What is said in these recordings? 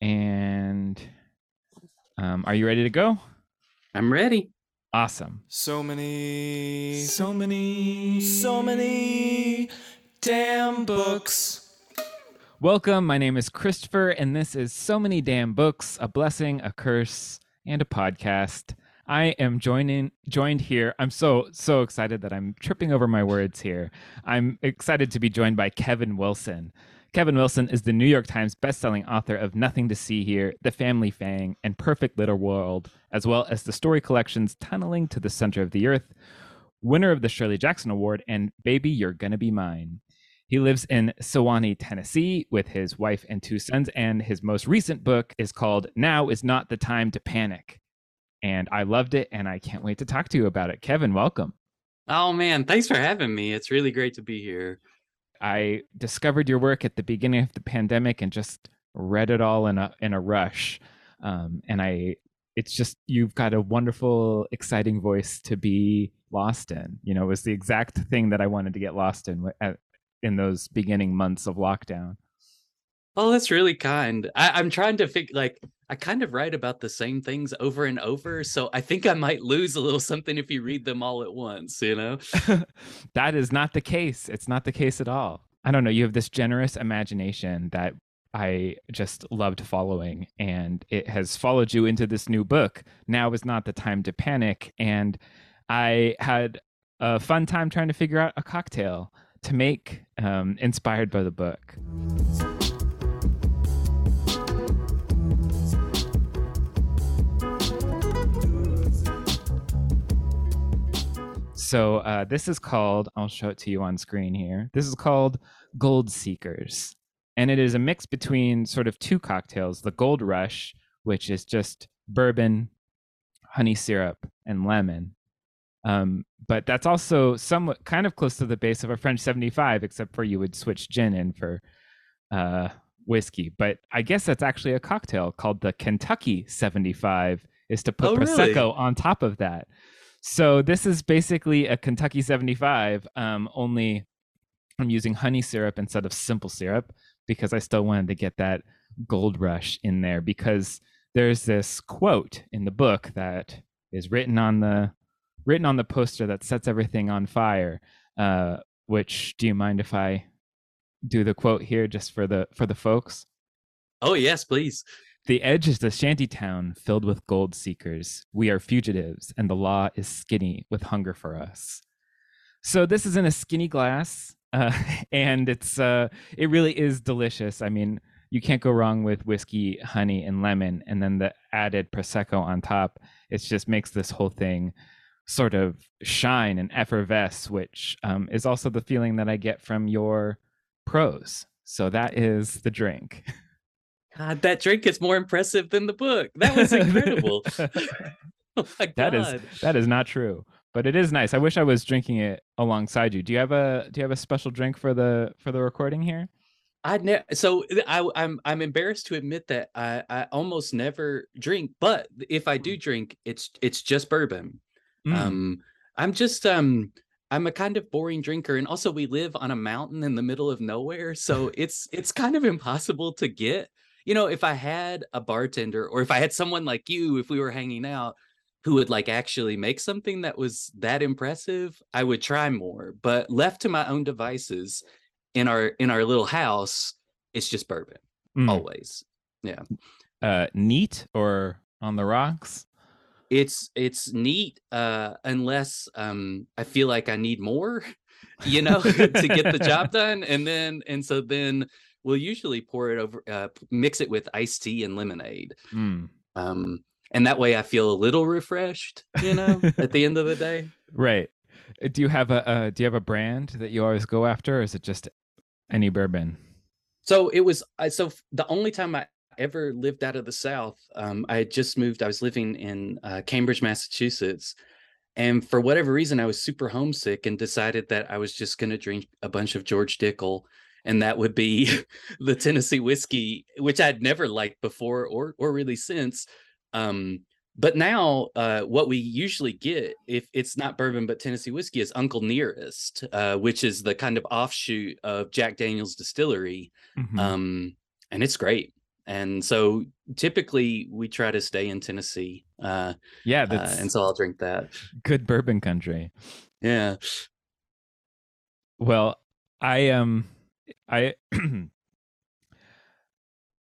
And um, are you ready to go? I'm ready. Awesome. So many, so many, so many damn books. Welcome. My name is Christopher, and this is So Many Damn Books A Blessing, a Curse, and a Podcast. I am joining joined here. I'm so so excited that I'm tripping over my words here. I'm excited to be joined by Kevin Wilson. Kevin Wilson is the New York Times bestselling author of Nothing to See Here, The Family Fang, and Perfect Little World, as well as the story collections Tunneling to the Center of the Earth, winner of the Shirley Jackson Award, and Baby, You're Gonna Be Mine. He lives in Sewanee, Tennessee, with his wife and two sons, and his most recent book is called Now Is Not the Time to Panic. And I loved it, and I can't wait to talk to you about it. Kevin, welcome. Oh man, thanks for having me. It's really great to be here. I discovered your work at the beginning of the pandemic and just read it all in a in a rush. Um, and I, it's just you've got a wonderful, exciting voice to be lost in. You know, it was the exact thing that I wanted to get lost in in those beginning months of lockdown. Oh, that's really kind. I, I'm trying to figure like I kind of write about the same things over and over. So I think I might lose a little something if you read them all at once, you know? that is not the case. It's not the case at all. I don't know. You have this generous imagination that I just loved following, and it has followed you into this new book. Now is not the time to panic. And I had a fun time trying to figure out a cocktail to make um, inspired by the book. So uh, this is called, I'll show it to you on screen here. This is called Gold Seekers. And it is a mix between sort of two cocktails the Gold Rush, which is just bourbon, honey syrup, and lemon. Um, but that's also somewhat kind of close to the base of a French 75, except for you would switch gin in for uh, whiskey. But I guess that's actually a cocktail called the Kentucky 75, is to put Oh, Prosecco really? on top of that. So this is basically a Kentucky 75, um, only I'm using honey syrup instead of simple syrup because I still wanted to get that gold rush in there because there's this quote in the book that is written on the written on the poster that sets everything on fire. Uh, which do you mind if I do the quote here just for the for the folks? Oh yes, please. The edge is the shanty town filled with gold seekers. We are fugitives, and the law is skinny with hunger for us. So this is in a skinny glass, uh, and it's uh, it really is delicious. I mean, you can't go wrong with whiskey, honey, and lemon, and then the added prosecco on top. It just makes this whole thing sort of shine and effervesce, which um, is also the feeling that I get from your prose. So that is the drink. God, that drink is more impressive than the book. That was incredible. oh. That is that is not true, but it is nice. I wish I was drinking it alongside you. Do you have a do you have a special drink for the for the recording here? I ne- so I I'm I'm embarrassed to admit that I I almost never drink, but if I do drink, it's it's just bourbon. Mm. Um I'm just um I'm a kind of boring drinker and also we live on a mountain in the middle of nowhere, so it's it's kind of impossible to get. You know, if I had a bartender or if I had someone like you if we were hanging out who would like actually make something that was that impressive, I would try more, but left to my own devices in our in our little house, it's just bourbon Mm. always. Yeah. Uh, neat or on the rocks? It's it's neat uh unless um I feel like I need more, you know, to get the job done and then and so then we'll usually pour it over uh mix it with iced tea and lemonade. Mm. Um and that way I feel a little refreshed, you know, at the end of the day. Right. Uh, Do you have a uh, do you have a brand that you always go after, or is it just any bourbon? So it was I so the only time I ever lived out of the South, um, I had just moved. I was living in uh, Cambridge, Massachusetts, and for whatever reason, I was super homesick and decided that I was just going to drink a bunch of George Dickel, and that would be the Tennessee whiskey, which I'd never liked before or or really since. Um, but now, uh, what we usually get, if it's not bourbon but Tennessee whiskey, is Uncle Nearest, uh, which is the kind of offshoot of Jack Daniel's distillery Mhm. um and it's great and so typically we try to stay in Tennessee. Uh, yeah, uh, and so I'll drink that. Good bourbon country. Yeah. Well, I am. Um, I.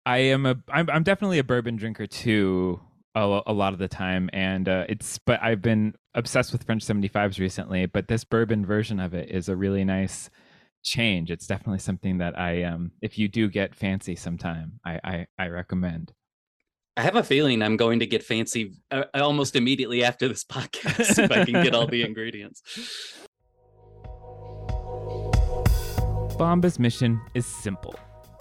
I am a. I'm. I'm definitely a bourbon drinker too. A, a lot of the time, and uh, it's. But I've been obsessed with French 75s recently. But this bourbon version of it is a really nice change. It's definitely something that I um if you do get fancy sometime, I I, I recommend. I have a feeling I'm going to get fancy uh, almost immediately after this podcast if I can get all the ingredients. Bombas' mission is simple.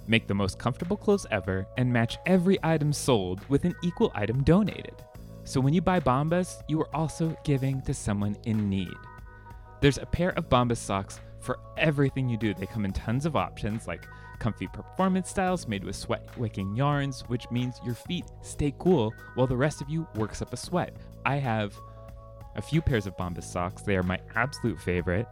Make the most comfortable clothes ever and match every item sold with an equal item donated. So when you buy Bombas, you are also giving to someone in need. There's a pair of Bombas socks for everything you do. They come in tons of options like comfy performance styles made with sweat wicking yarns, which means your feet stay cool while the rest of you works up a sweat. I have a few pairs of Bombas socks. They are my absolute favorite.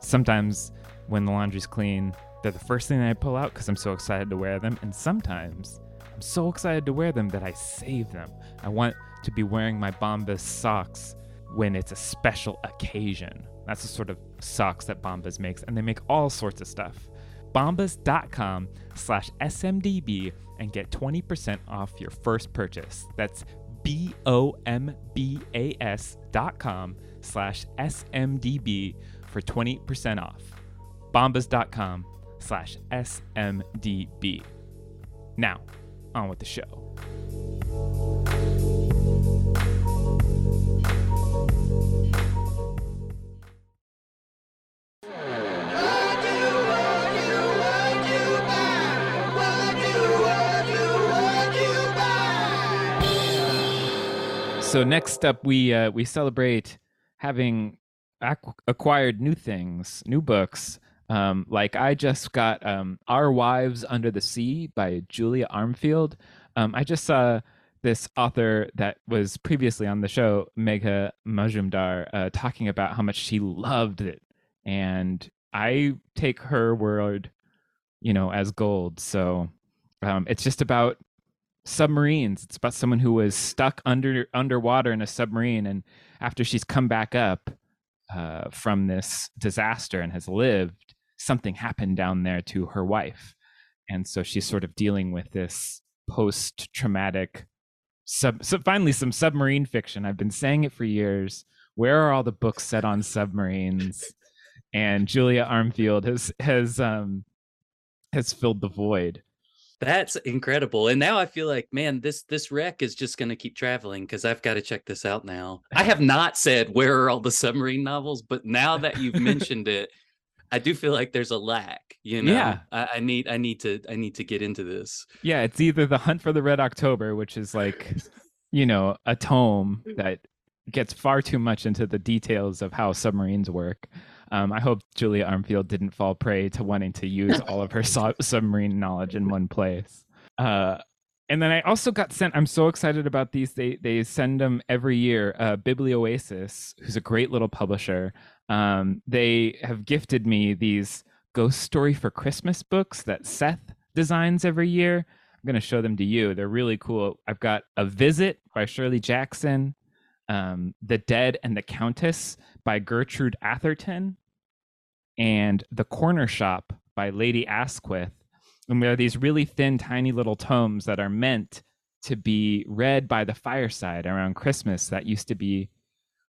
Sometimes when the laundry's clean, they're the first thing I pull out because I'm so excited to wear them. And sometimes I'm so excited to wear them that I save them. I want to be wearing my Bombas socks when it's a special occasion. That's the sort of socks that Bombas makes, and they make all sorts of stuff. Bombas.com slash SMDB and get 20% off your first purchase. That's B O M B A S dot com slash SMDB for 20% off. Bombas.com slash SMDB. Now, on with the show. so next up, we uh, we celebrate having ac- acquired new things, new books. Um, like I just got um, "Our Wives Under the Sea" by Julia Armfield. Um, I just saw this author that was previously on the show, Megha Majumdar, uh, talking about how much she loved it, and I take her word, you know, as gold. So um, it's just about submarines. It's about someone who was stuck under underwater in a submarine, and after she's come back up uh, from this disaster and has lived, something happened down there to her wife, and so she's sort of dealing with this post-traumatic. Sub, so finally, some submarine fiction. I've been saying it for years. Where are all the books set on submarines? And Julia Armfield has has um, has filled the void. That's incredible. And now I feel like, man, this this wreck is just going to keep traveling because I've got to check this out now. I have not said where are all the submarine novels, but now that you've mentioned it, I do feel like there's a lack. You know, yeah. I, I need I need to I need to get into this. Yeah, it's either the Hunt for the Red October, which is like, you know, a tome that gets far too much into the details of how submarines work. Um, I hope Julia Armfield didn't fall prey to wanting to use all of her su- submarine knowledge in one place. Uh, and then I also got sent. I'm so excited about these. They they send them every year. Uh, Biblioasis, who's a great little publisher, um, they have gifted me these ghost story for Christmas books that Seth designs every year. I'm going to show them to you. They're really cool. I've got A Visit by Shirley Jackson, um, The Dead and the Countess by Gertrude Atherton, and The Corner Shop by Lady Asquith. And there are these really thin, tiny little tomes that are meant to be read by the fireside around Christmas. That used to be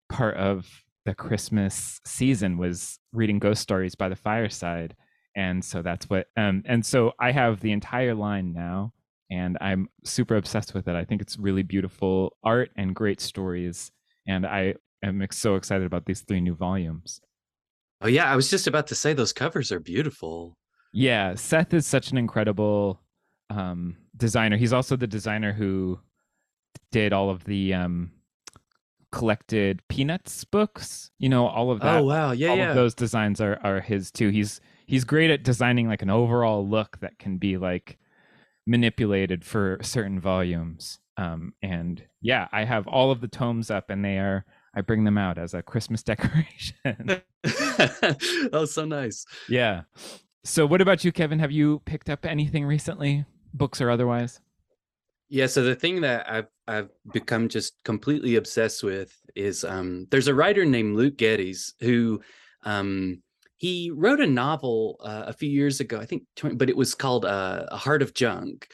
part of the Christmas season was reading ghost stories by the fireside. And so that's what um and so I have the entire line now and I'm super obsessed with it. I think it's really beautiful art and great stories. And I am so excited about these three new volumes. Oh yeah, I was just about to say those covers are beautiful. Yeah, Seth is such an incredible um, designer. He's also the designer who did all of the um, collected Peanuts books. You know, all of that. Oh wow, yeah, all yeah. of those designs are are his too. He's he's great at designing like an overall look that can be like manipulated for certain volumes. Um, and yeah, I have all of the tomes up, and they are I bring them out as a Christmas decoration. oh, so nice. Yeah. So, what about you, Kevin? Have you picked up anything recently, books or otherwise? Yeah, so the thing that I've I've become just completely obsessed with is um there's a writer named Luke Geddes who um he wrote a novel uh, a few years ago, I think, 20, but it was called uh, A Heart of Junk.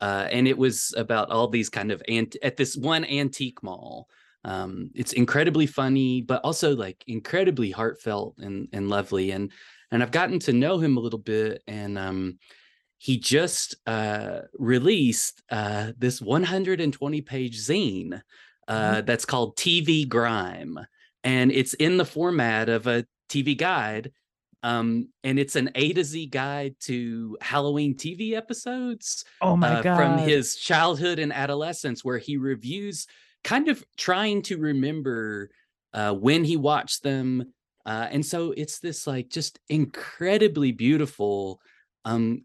Uh, and it was about all these kind of ant- at this one antique mall. Um, it's incredibly funny, but also like incredibly heartfelt and and lovely. And and I've gotten to know him a little bit, and um, he just uh, released uh, this 120 page zine mm-hmm. uh, that's called TV Grime, and it's in the format of a TV guide. Um, and it's an A to Z guide to Halloween TV episodes. Oh my god! Uh, from his childhood and adolescence, where he reviews, kind of trying to remember uh, when he watched them, uh, and so it's this like just incredibly beautiful um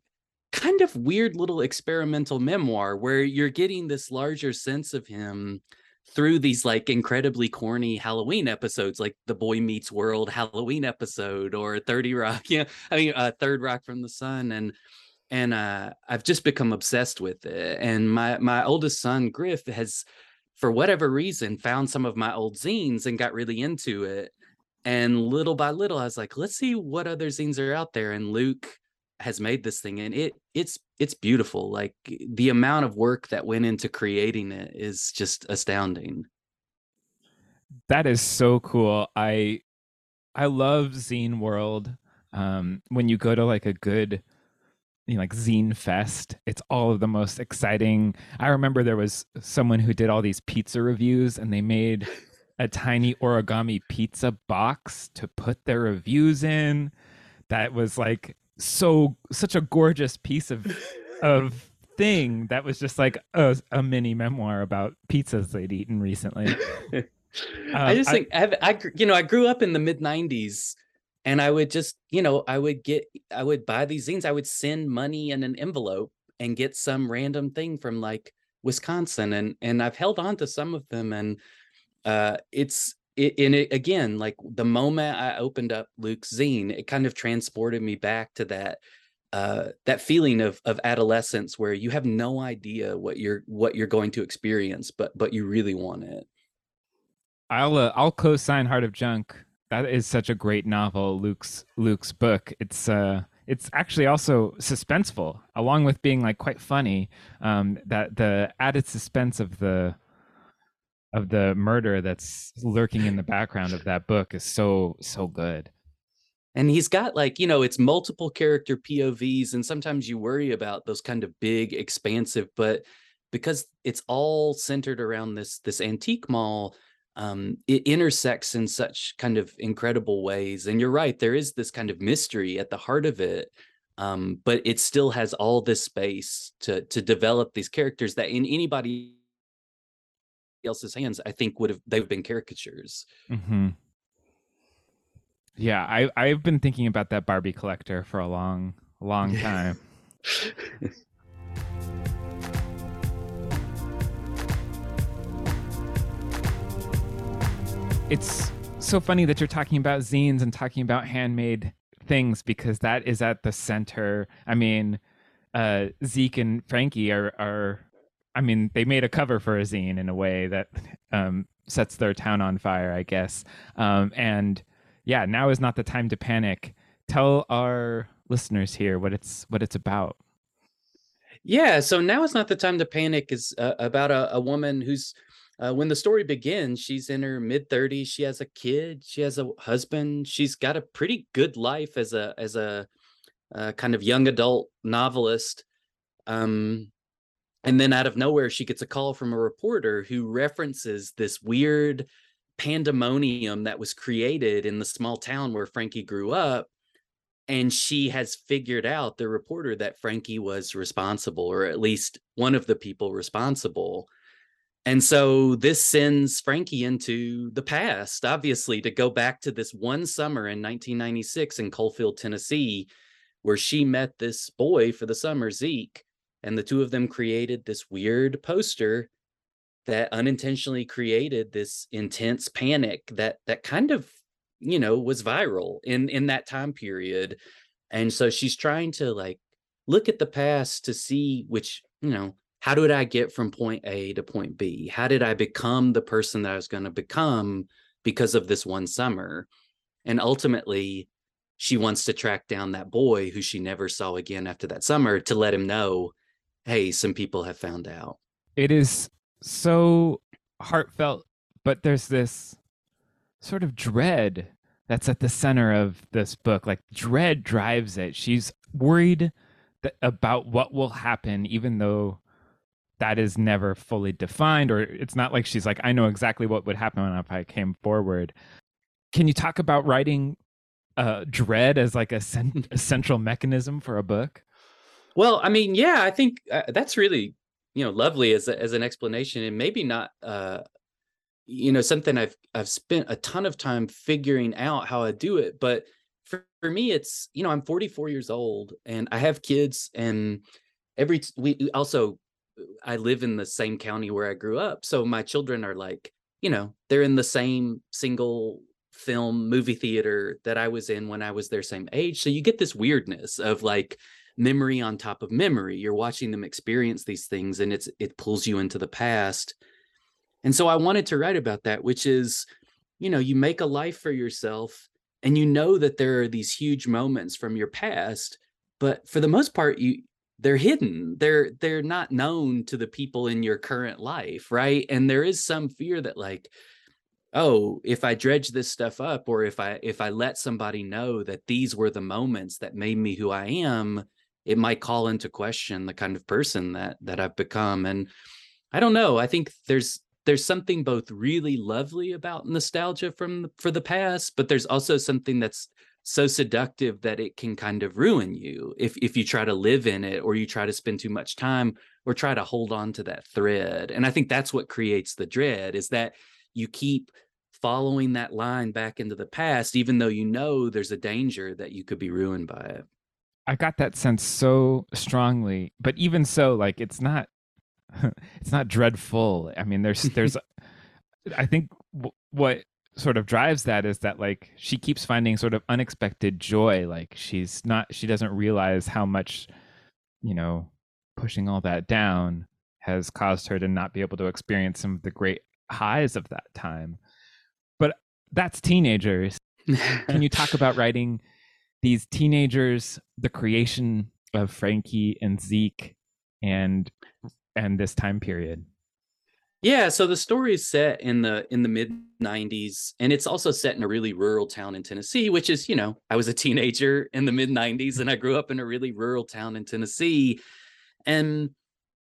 kind of weird little experimental memoir where you're getting this larger sense of him through these like incredibly corny Halloween episodes, like the Boy Meets World Halloween episode or 30 Rock, yeah, I mean, uh, Third Rock from the Sun. And, and uh, I've just become obsessed with it. And my, my oldest son, Griff, has, for whatever reason, found some of my old zines and got really into it. And little by little, I was like, let's see what other zines are out there. And Luke has made this thing and it it's it's beautiful like the amount of work that went into creating it is just astounding. That is so cool. I i love zine world. Um when you go to like a good you know, like zine fest it's all of the most exciting. I remember there was someone who did all these pizza reviews and they made a tiny origami pizza box to put their reviews in. That was like so such a gorgeous piece of of thing that was just like a, a mini memoir about pizzas they'd eaten recently. um, I just think I, I, you know I grew up in the mid '90s, and I would just you know I would get I would buy these zines. I would send money in an envelope and get some random thing from like Wisconsin, and and I've held on to some of them, and uh, it's it, in it again, like the moment I opened up Luke's zine, it kind of transported me back to that uh, that feeling of of adolescence where you have no idea what you're what you're going to experience, but but you really want it. I'll uh, I'll co-sign Heart of Junk. That is such a great novel, Luke's Luke's book. It's uh it's actually also suspenseful, along with being like quite funny. Um, that the added suspense of the of the murder that's lurking in the background of that book is so so good. And he's got like you know it's multiple character povs and sometimes you worry about those kind of big expansive but because it's all centered around this this antique mall um, it intersects in such kind of incredible ways. And you're right there is this kind of mystery at the heart of it um, but it still has all this space to to develop these characters that in anybody else's hands, I think would have they've been caricatures. Mm-hmm. Yeah, I I've been thinking about that Barbie collector for a long, long time. it's so funny that you're talking about zines and talking about handmade things because that is at the center. I mean, uh, Zeke and Frankie are are I mean, they made a cover for a zine in a way that um, sets their town on fire, I guess. Um, and yeah, now is not the time to panic. Tell our listeners here what it's what it's about. Yeah, so now is not the time to panic is uh, about a, a, woman who's uh, when the story begins, she's in her mid 30s, she has a kid, she has a husband, she's got a pretty good life as a as a uh, kind of young adult novelist. Um, and then out of nowhere, she gets a call from a reporter who references this weird pandemonium that was created in the small town where Frankie grew up. And she has figured out, the reporter, that Frankie was responsible, or at least one of the people responsible. And so this sends Frankie into the past, obviously, to go back to this one summer in 1996 in Coalfield, Tennessee, where she met this boy for the summer, Zeke and the two of them created this weird poster that unintentionally created this intense panic that that kind of you know was viral in in that time period and so she's trying to like look at the past to see which you know how did I get from point A to point B? How did I become the person that I was going to become because of this one summer? And ultimately, she wants to track down that boy who she never saw again after that summer to let him know, hey, some people have found out. It is so heartfelt, but there's this sort of dread that's at the center of this book. Like dread drives it. She's worried that, about what will happen, even though that is never fully defined or it's not like she's like i know exactly what would happen if i came forward can you talk about writing uh, dread as like a, cent- a, central mechanism for a book well i mean yeah i think uh, that's really you know lovely as, a, as an explanation and maybe not uh you know something i've i've spent a ton of time figuring out how i do it but for, for me it's you know i'm 44 years old and i have kids and every we also I live in the same county where I grew up. So my children are like, you know, they're in the same single film movie theater that I was in when I was their same age. So you get this weirdness of like memory on top of memory. You're watching them experience these things and it's it pulls you into the past. And so I wanted to write about that, which is, you know, you make a life for yourself and you know that there are these huge moments from your past, but for the most part you they're hidden they're they're not known to the people in your current life right and there is some fear that like oh if i dredge this stuff up or if i if i let somebody know that these were the moments that made me who i am it might call into question the kind of person that that i've become and i don't know i think there's there's something both really lovely about nostalgia from for the past but there's also something that's so seductive that it can kind of ruin you if if you try to live in it or you try to spend too much time or try to hold on to that thread and i think that's what creates the dread is that you keep following that line back into the past even though you know there's a danger that you could be ruined by it i got that sense so strongly but even so like it's not it's not dreadful. I mean there's there's i think w- what sort of drives that is that like she keeps finding sort of unexpected joy like she's not she doesn't realize how much you know pushing all that down has caused her to not be able to experience some of the great highs of that time. But that's teenagers. Can you talk about writing these teenagers the creation of frankie and zeke and and this time period yeah, so the story is set in the in the mid 90s and it's also set in a really rural town in Tennessee, which is, you know, I was a teenager in the mid 90s and I grew up in a really rural town in Tennessee. And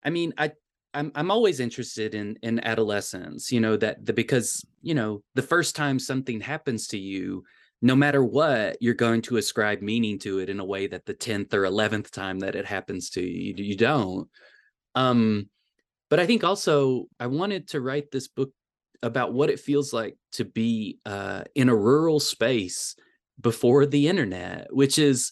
I mean, I I'm I'm always interested in in adolescence, you know, that the because, you know, the first time something happens to you, no matter what, you're going to ascribe meaning to it in a way that the 10th or 11th time that it happens to you, you don't. Um but I think also I wanted to write this book about what it feels like to be uh, in a rural space before the internet, which is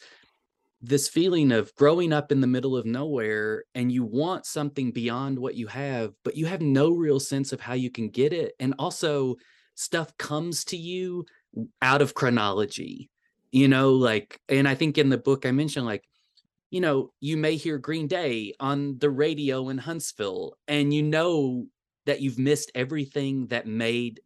this feeling of growing up in the middle of nowhere and you want something beyond what you have, but you have no real sense of how you can get it. And also, stuff comes to you out of chronology, you know, like, and I think in the book I mentioned, like, you know, you may hear Green Day on the radio in Huntsville, and you know that you've missed everything that made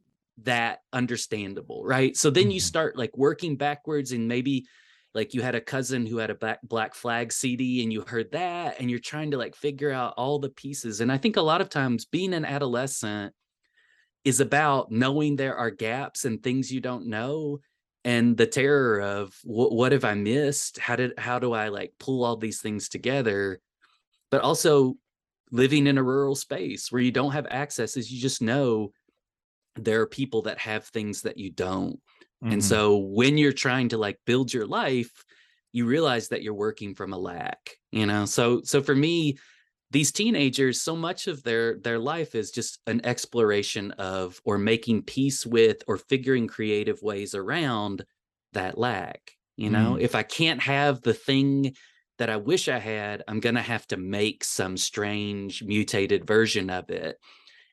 that understandable, right? So then mm-hmm. you start like working backwards, and maybe like you had a cousin who had a black black flag CD and you heard that, and you're trying to like figure out all the pieces. And I think a lot of times being an adolescent is about knowing there are gaps and things you don't know and the terror of what, what have i missed? How did how do i like pull all these things together? But also living in a rural space where you don't have access is you just know there are people that have things that you don't. Mm-hmm. and so when you're trying to like build your life you realize that you're working from a lack you know? So so for me these teenagers so much of their their life is just an exploration of or making peace with or figuring creative ways around that lack you know mm. if i can't have the thing that i wish i had i'm going to have to make some strange mutated version of it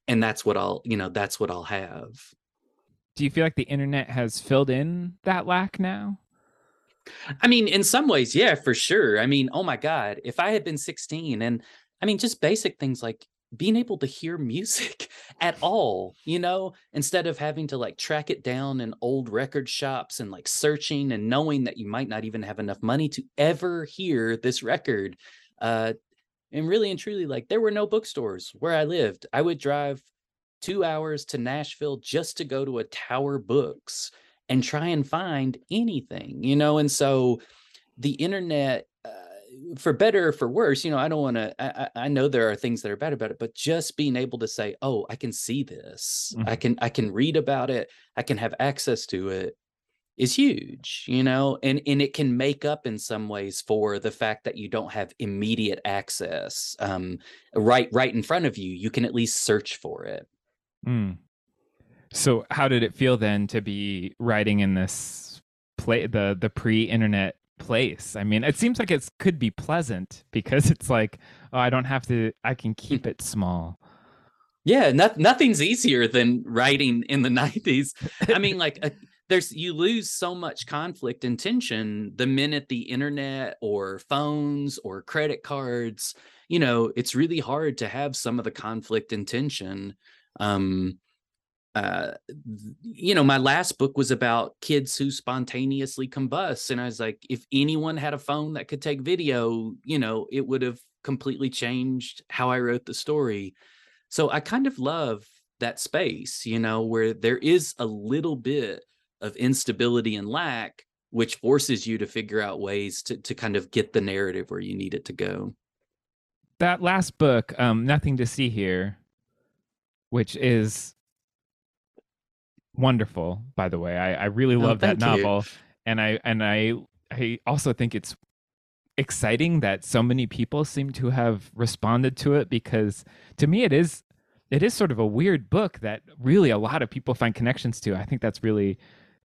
and that's what i'll you know that's what i'll have do you feel like the internet has filled in that lack now I mean, in some ways, yeah, for sure. I mean, oh my God, if I had been 16 and I mean, just basic things like being able to hear music at all, you know, instead of having to like track it down in old record shops and like searching and knowing that you might not even have enough money to ever hear this record. Uh, and really and truly, like there were no bookstores where I lived. I would drive two hours to Nashville just to go to a Tower Books and try and find anything, you know, and so the internet for better or for worse, you know, I don't want to. I, I, know there are things that are bad about it, but just being able to say, "Oh, I can see this. Mm-hmm. I can I can read about it. I can have access to it," is huge, you know, and and it can make up in some ways for the fact that you don't have immediate access, um, right right in front of you. You can at least search for it. Mm. So, how did it feel then to be writing in this play the the pre-internet place. I mean, it seems like it could be pleasant because it's like, oh, I don't have to, I can keep it small. Yeah, not, nothing's easier than writing in the 90s. I mean, like, uh, there's you lose so much conflict and tension the minute the internet or phones or credit cards, you know, it's really hard to have some of the conflict and tension. Um, uh, you know, my last book was about kids who spontaneously combust. And I was like, if anyone had a phone that could take video, you know, it would have completely changed how I wrote the story. So I kind of love that space, you know, where there is a little bit of instability and lack, which forces you to figure out ways to, to kind of get the narrative where you need it to go. That last book, um, Nothing to See Here, which is wonderful, by the way. I, I really oh, love that novel. You. And I and I I also think it's exciting that so many people seem to have responded to it because to me it is it is sort of a weird book that really a lot of people find connections to. I think that's really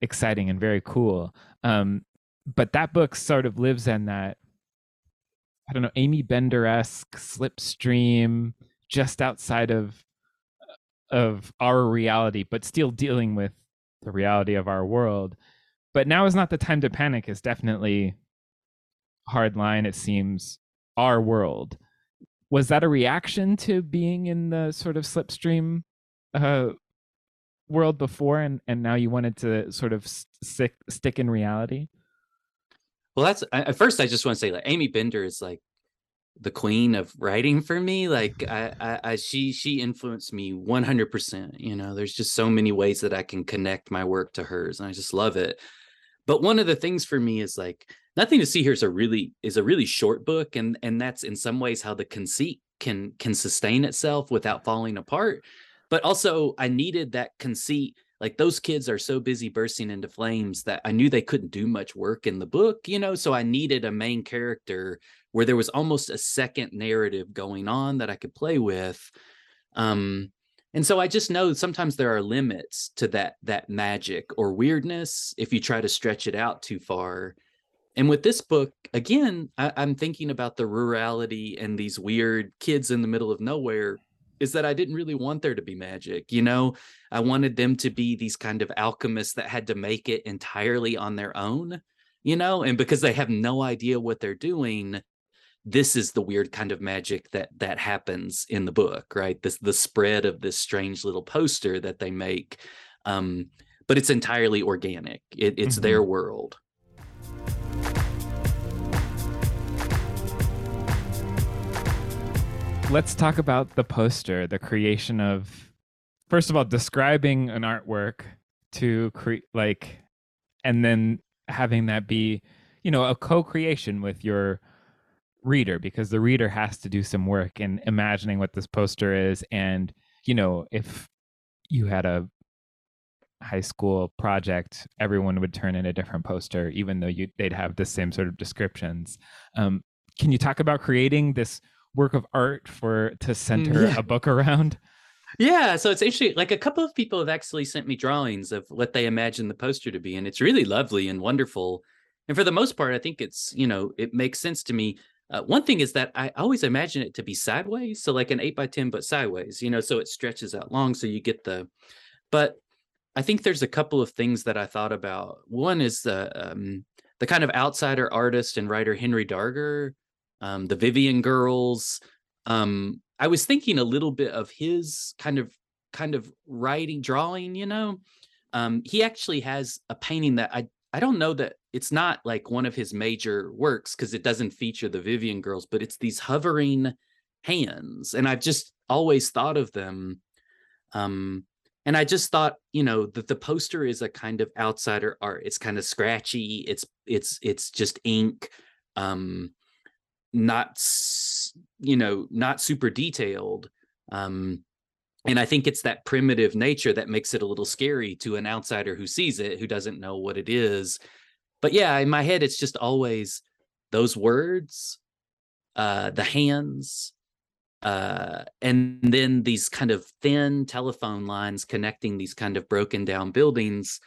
exciting and very cool. Um, but that book sort of lives in that I don't know, Amy Bender esque slipstream just outside of of our reality, but still dealing with the reality of our world. But now is not the time to panic is definitely hard line, it seems, our world. Was that a reaction to being in the sort of slipstream uh, world before and, and now you wanted to sort of stick stick in reality? Well, that's at first I just want to say like Amy Bender is like the queen of writing for me like I, I, I she she influenced me 100% you know there's just so many ways that i can connect my work to hers and i just love it. But one of the things for me is like nothing to see here is a really is a really short book and and that's in some ways how the conceit can can sustain itself without falling apart. But also i needed that conceit like those kids are so busy bursting into flames that I knew they couldn't do much work in the book, you know, so I needed a main character where there was almost a second narrative going on that I could play with. Um, and so I just know sometimes there are limits to that that magic or weirdness if you try to stretch it out too far. And with this book, again, I, I'm thinking about the rurality and these weird kids in the middle of nowhere is that I didn't really want there to be magic. You know, I wanted them to be these kind of alchemists that had to make it entirely on their own, you know, and because they have no idea what they're doing, this is the weird kind of magic that that happens in the book right this the spread of this strange little poster that they make um but it's entirely organic it, it's mm-hmm. their world let's talk about the poster the creation of first of all describing an artwork to create like and then having that be you know a co-creation with your reader because the reader has to do some work in imagining what this poster is. And you know if you had a high school project everyone would turn in a different poster even though you they'd have the same sort of descriptions. Um, can you talk about creating this work of art for to mm, center yeah. a book around yeah so it's actually like a couple of people have actually sent me drawings of what they imagine the poster to be and it's really lovely and wonderful and for the most part i think it's you know it makes sense to me uh, one thing is that I always imagine it to be sideways, so like an eight by ten, but sideways. You know, so it stretches out long, so you get the. But I think there's a couple of things that I thought about. One is the um, the kind of outsider artist and writer Henry Darger, um, the Vivian Girls, um I was thinking a little bit of his kind of kind of writing, drawing, you know. Um, he actually has a painting that I I don't know that it's not like one of his major works because it doesn't feature the Vivian girls, but it's these hovering hands. And I've just always thought of them. Um, and I just thought, you know, that the poster is a kind of outsider art. It's kind of scratchy. It's it's it's just ink. Um, not you know not super detailed um and i think it's that primitive nature that makes it a little scary to an outsider who sees it who doesn't know what it is. But yeah in my head it's just always those words uh the hands uh and then these kind of thin telephone lines connecting these kind of broken down buildings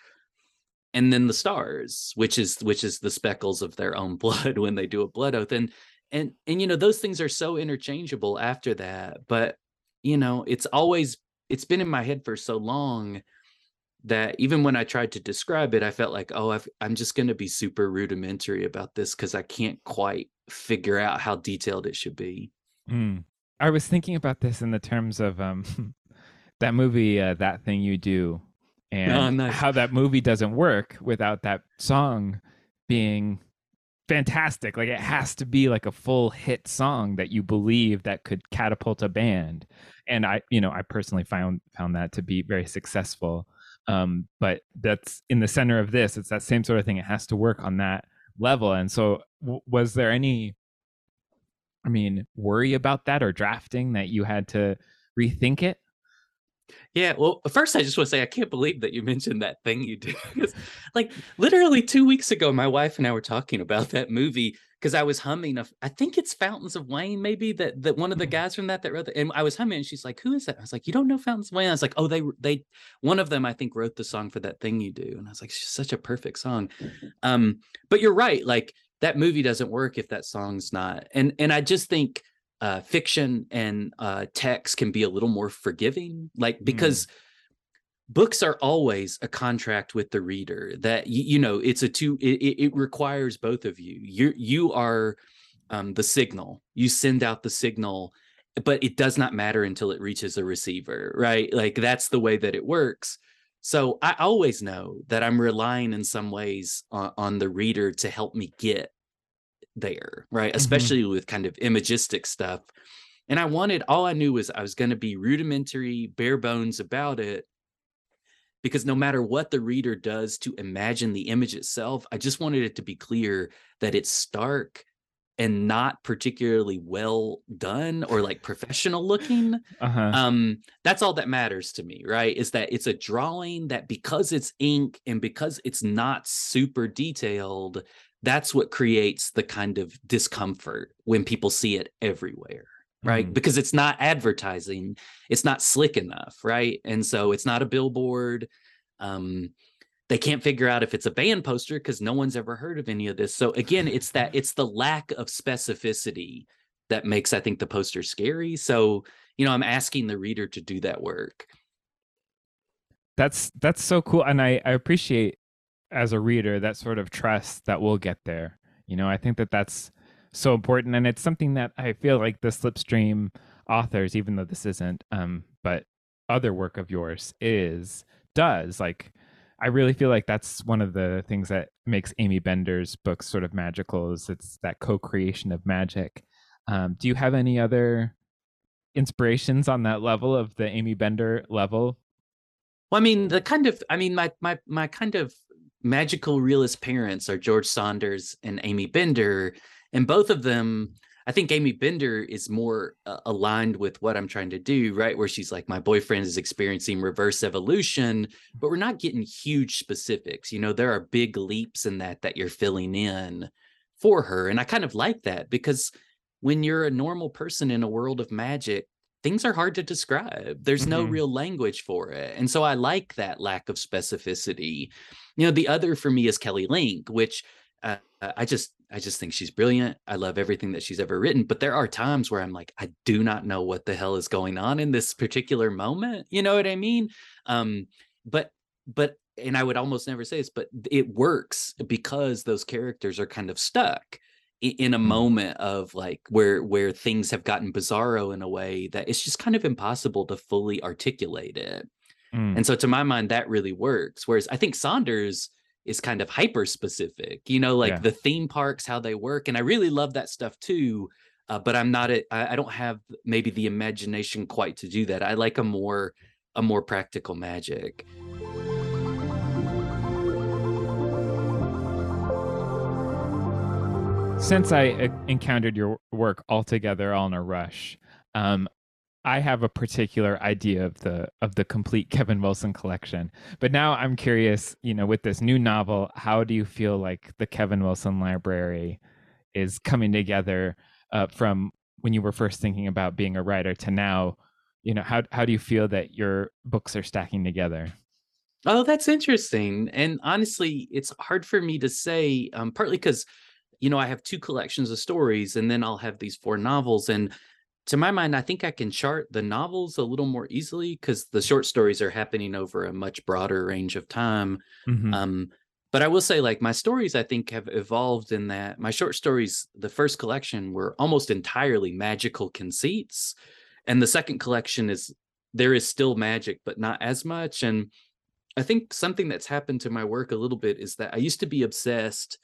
and then the stars which is which is the speckles of their own blood when they do a blood oath. And and and you know those things are so interchangeable after that but you know it's always it's been in my head for so long that even when i tried to describe it i felt like oh i am just going to be super rudimentary about this because i can't quite figure out how detailed it should be mm. i was thinking about this in the terms of um that movie uh, that thing you do oh, and oh, nice. how that movie doesn't work without that song being fantastic. Like it has to be like a full hit song that you believe that could catapult a band. And I, you know, I personally found found that to be very successful. Um, but that's in the center of this. It's that same sort of thing. It has to work on that level. And so, w- was there any, I mean, worry about that or drafting that you had to rethink it? Yeah, well, first I just want to say I can't believe that you mentioned that thing you do. like literally two weeks ago, my wife and I were talking about that movie because I was humming. A, I think it's Fountains of Wayne, maybe that that one of the mm-hmm. guys from that that wrote that. And I was humming, and she's like, "Who is that?" I was like, "You don't know Fountains of Wayne?" I was like, "Oh, they they one of them I think wrote the song for that thing you do." And I was like, "Such a perfect song." Um, but you're right, like that movie doesn't work if that song's not. And and I just think uh, fiction and uh, text can be a little more forgiving, like because mm. books are always a contract with the reader. That you, you know, it's a two. It, it, requires both of you. You you are um, the signal. You send out the signal, but it does not matter until it reaches a receiver, right? Like that's the way that it works. So I always know that I'm relying in some ways on, on the reader to help me get there, right? Mm-hmm. Especially with kind of imagistic stuff. And I wanted, all I knew was I was going to be rudimentary, bare bones about it. Because no matter what the reader does to imagine the image itself, I just wanted it to be clear that it's stark and not particularly well done or like professional looking uh-huh. um that's all that matters to me right is that it's a drawing that because it's ink and because it's not super detailed that's what creates the kind of discomfort when people see it everywhere right? Mm. because it's not advertising it's not slick enough right? And so it's not a billboard um they can't figure out if it's a band poster because no one's ever heard of any of this. So again it's that it's the lack of specificity that makes i think the poster scary. So you know i'm asking the reader to do that work. That's that's so cool and i i appreciate as a reader that sort of trust that we'll get there. You know, I think that that's so important, and it's something that I feel like the Slipstream authors, even though this isn't, um, but other work of yours is does like. I really feel like that's one of the things that makes amy Bender's books sort of magical. Is it's that co-creation of magic. Um, do you have any other inspirations on that level of the amy Bender level? Well, I mean, the kind of, I mean, my my my kind of magical realist parents are George Saunders and Amy Bender, and both of them. I think Amy Bender is more uh, aligned with what I'm trying to do, right? Where she's like, my boyfriend is experiencing reverse evolution, but we're not getting huge specifics. You know, there are big leaps in that that you're filling in for her. And I kind of like that because when you're a normal person in a world of magic, things are hard to describe. There's mm-hmm. no real language for it. And so I like that lack of specificity. You know, the other for me is Kelly Link, which uh, I just I just think she's brilliant. I love everything that she's ever written, but there are times where I'm like I do not know what the hell is going on in this particular moment. You know what I mean? Um but but and I would almost never say this, but it works because those characters are kind of stuck in a Mm. moment of like where where things have gotten bizarro in a way that it's just kind of impossible to fully articulate it. Mm. And so to my mind, that really works. Whereas I think Saunders is kind of hyper specific, you know, like Yeah. the theme parks, how they work. And I really love that stuff too. Uh, but I'm not, a, I, I don't have maybe the imagination quite to do that. I like a more, a more practical magic. Since I uh, encountered your work altogether all in a rush, um, I have a particular idea of the of the complete Kevin Wilson collection. But now I'm curious, you know, with this new novel, how do you feel like the Kevin Wilson library is coming together uh, from when you were first thinking about being a writer to now? You know, how how do you feel that your books are stacking together? Oh, that's interesting. And honestly, it's hard for me to say, um, partly because, you know, I have two collections of stories and then I'll have these four novels. And to my mind, I think I can chart the novels a little more easily because the short stories are happening over a much broader range of time. Mhm. Um, but I will say, like, my stories, I think, have evolved in that my short stories, the first collection, were almost entirely magical conceits. And the second collection is there is still magic, but not as much. And I think something that's happened to my work a little bit is that I used to be obsessed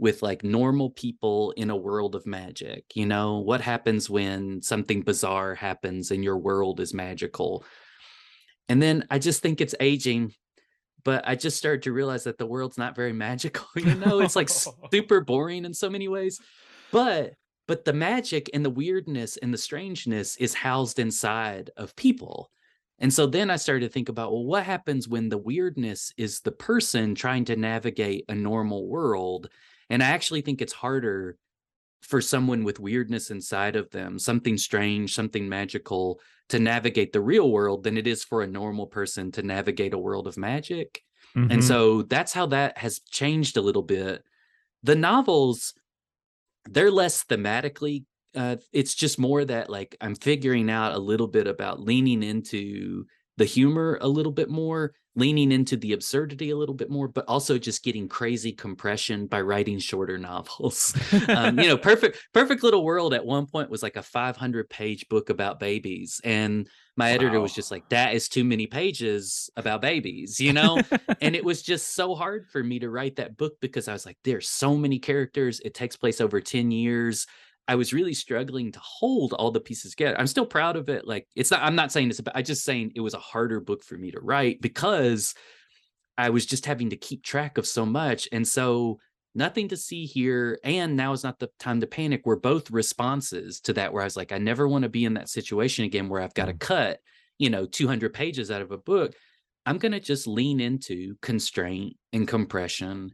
with like normal people in a world of magic. You know, what happens when something bizarre happens and your world is magical? And then I just think it's aging, but I just started to realize that the world's not very magical. You know, it's like super boring in so many ways. But but the magic and the weirdness and the strangeness is housed inside of people. And so then I started to think about, well, what happens when the weirdness is the person trying to navigate a normal world? And I actually think it's harder for someone with weirdness inside of them, something strange, something magical, to navigate the real world than it is for a normal person to navigate a world of magic. Mhm. And so that's how that has changed a little bit. The novels, they're less thematically. Uh, it's just more that like I'm figuring out a little bit about leaning into the humor a little bit more, leaning into the absurdity a little bit more, but also just getting crazy compression by writing shorter novels. um, you know, perfect, perfect little world at one point was like a 500 page book about babies, and my editor was just like, "That is too many pages about babies," you know and it was just so hard for me to write that book because I was like, there's so many characters. It takes place over 10 years. I was really struggling to hold all the pieces together. I'm still proud of it. Like it's not, I'm not saying it's about, I'm just saying it was a harder book for me to write because I was just having to keep track of so much. And so nothing to see here. And now is not the time to panic. We're both responses to that where I was like, I never want to be in that situation again where I've got to Mm. cut, you know, 200 pages out of a book. I'm going to just lean into constraint and compression.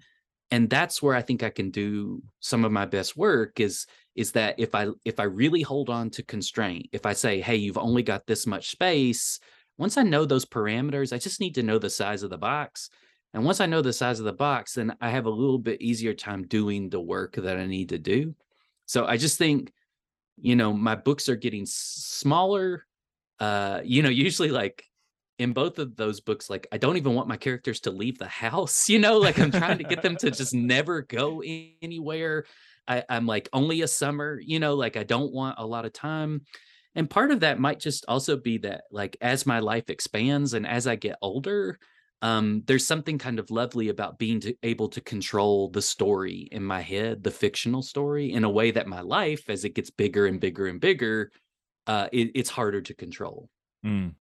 And that's where I think I can do some of my best work is is that if I if I really hold on to constraint, if I say, "Hey, you've only got this much space," once I know those parameters, I just need to know the size of the box. And once I know the size of the box, then I have a little bit easier time doing the work that I need to do. So I just think, you know, my books are getting smaller. Uh, you know, usually like in both of those books, like I don't even want my characters to leave the house, you know, like I'm trying to get them to just never go anywhere. I, I'm like only a summer, you know, like I don't want a lot of time. And part of that might just also be that, like, as my life expands and as I get older, um, there's something kind of lovely about being to, able to control the story in my head, the fictional story, in a way that my life, as it gets bigger and bigger and bigger, uh, it, it's harder to control. Mm.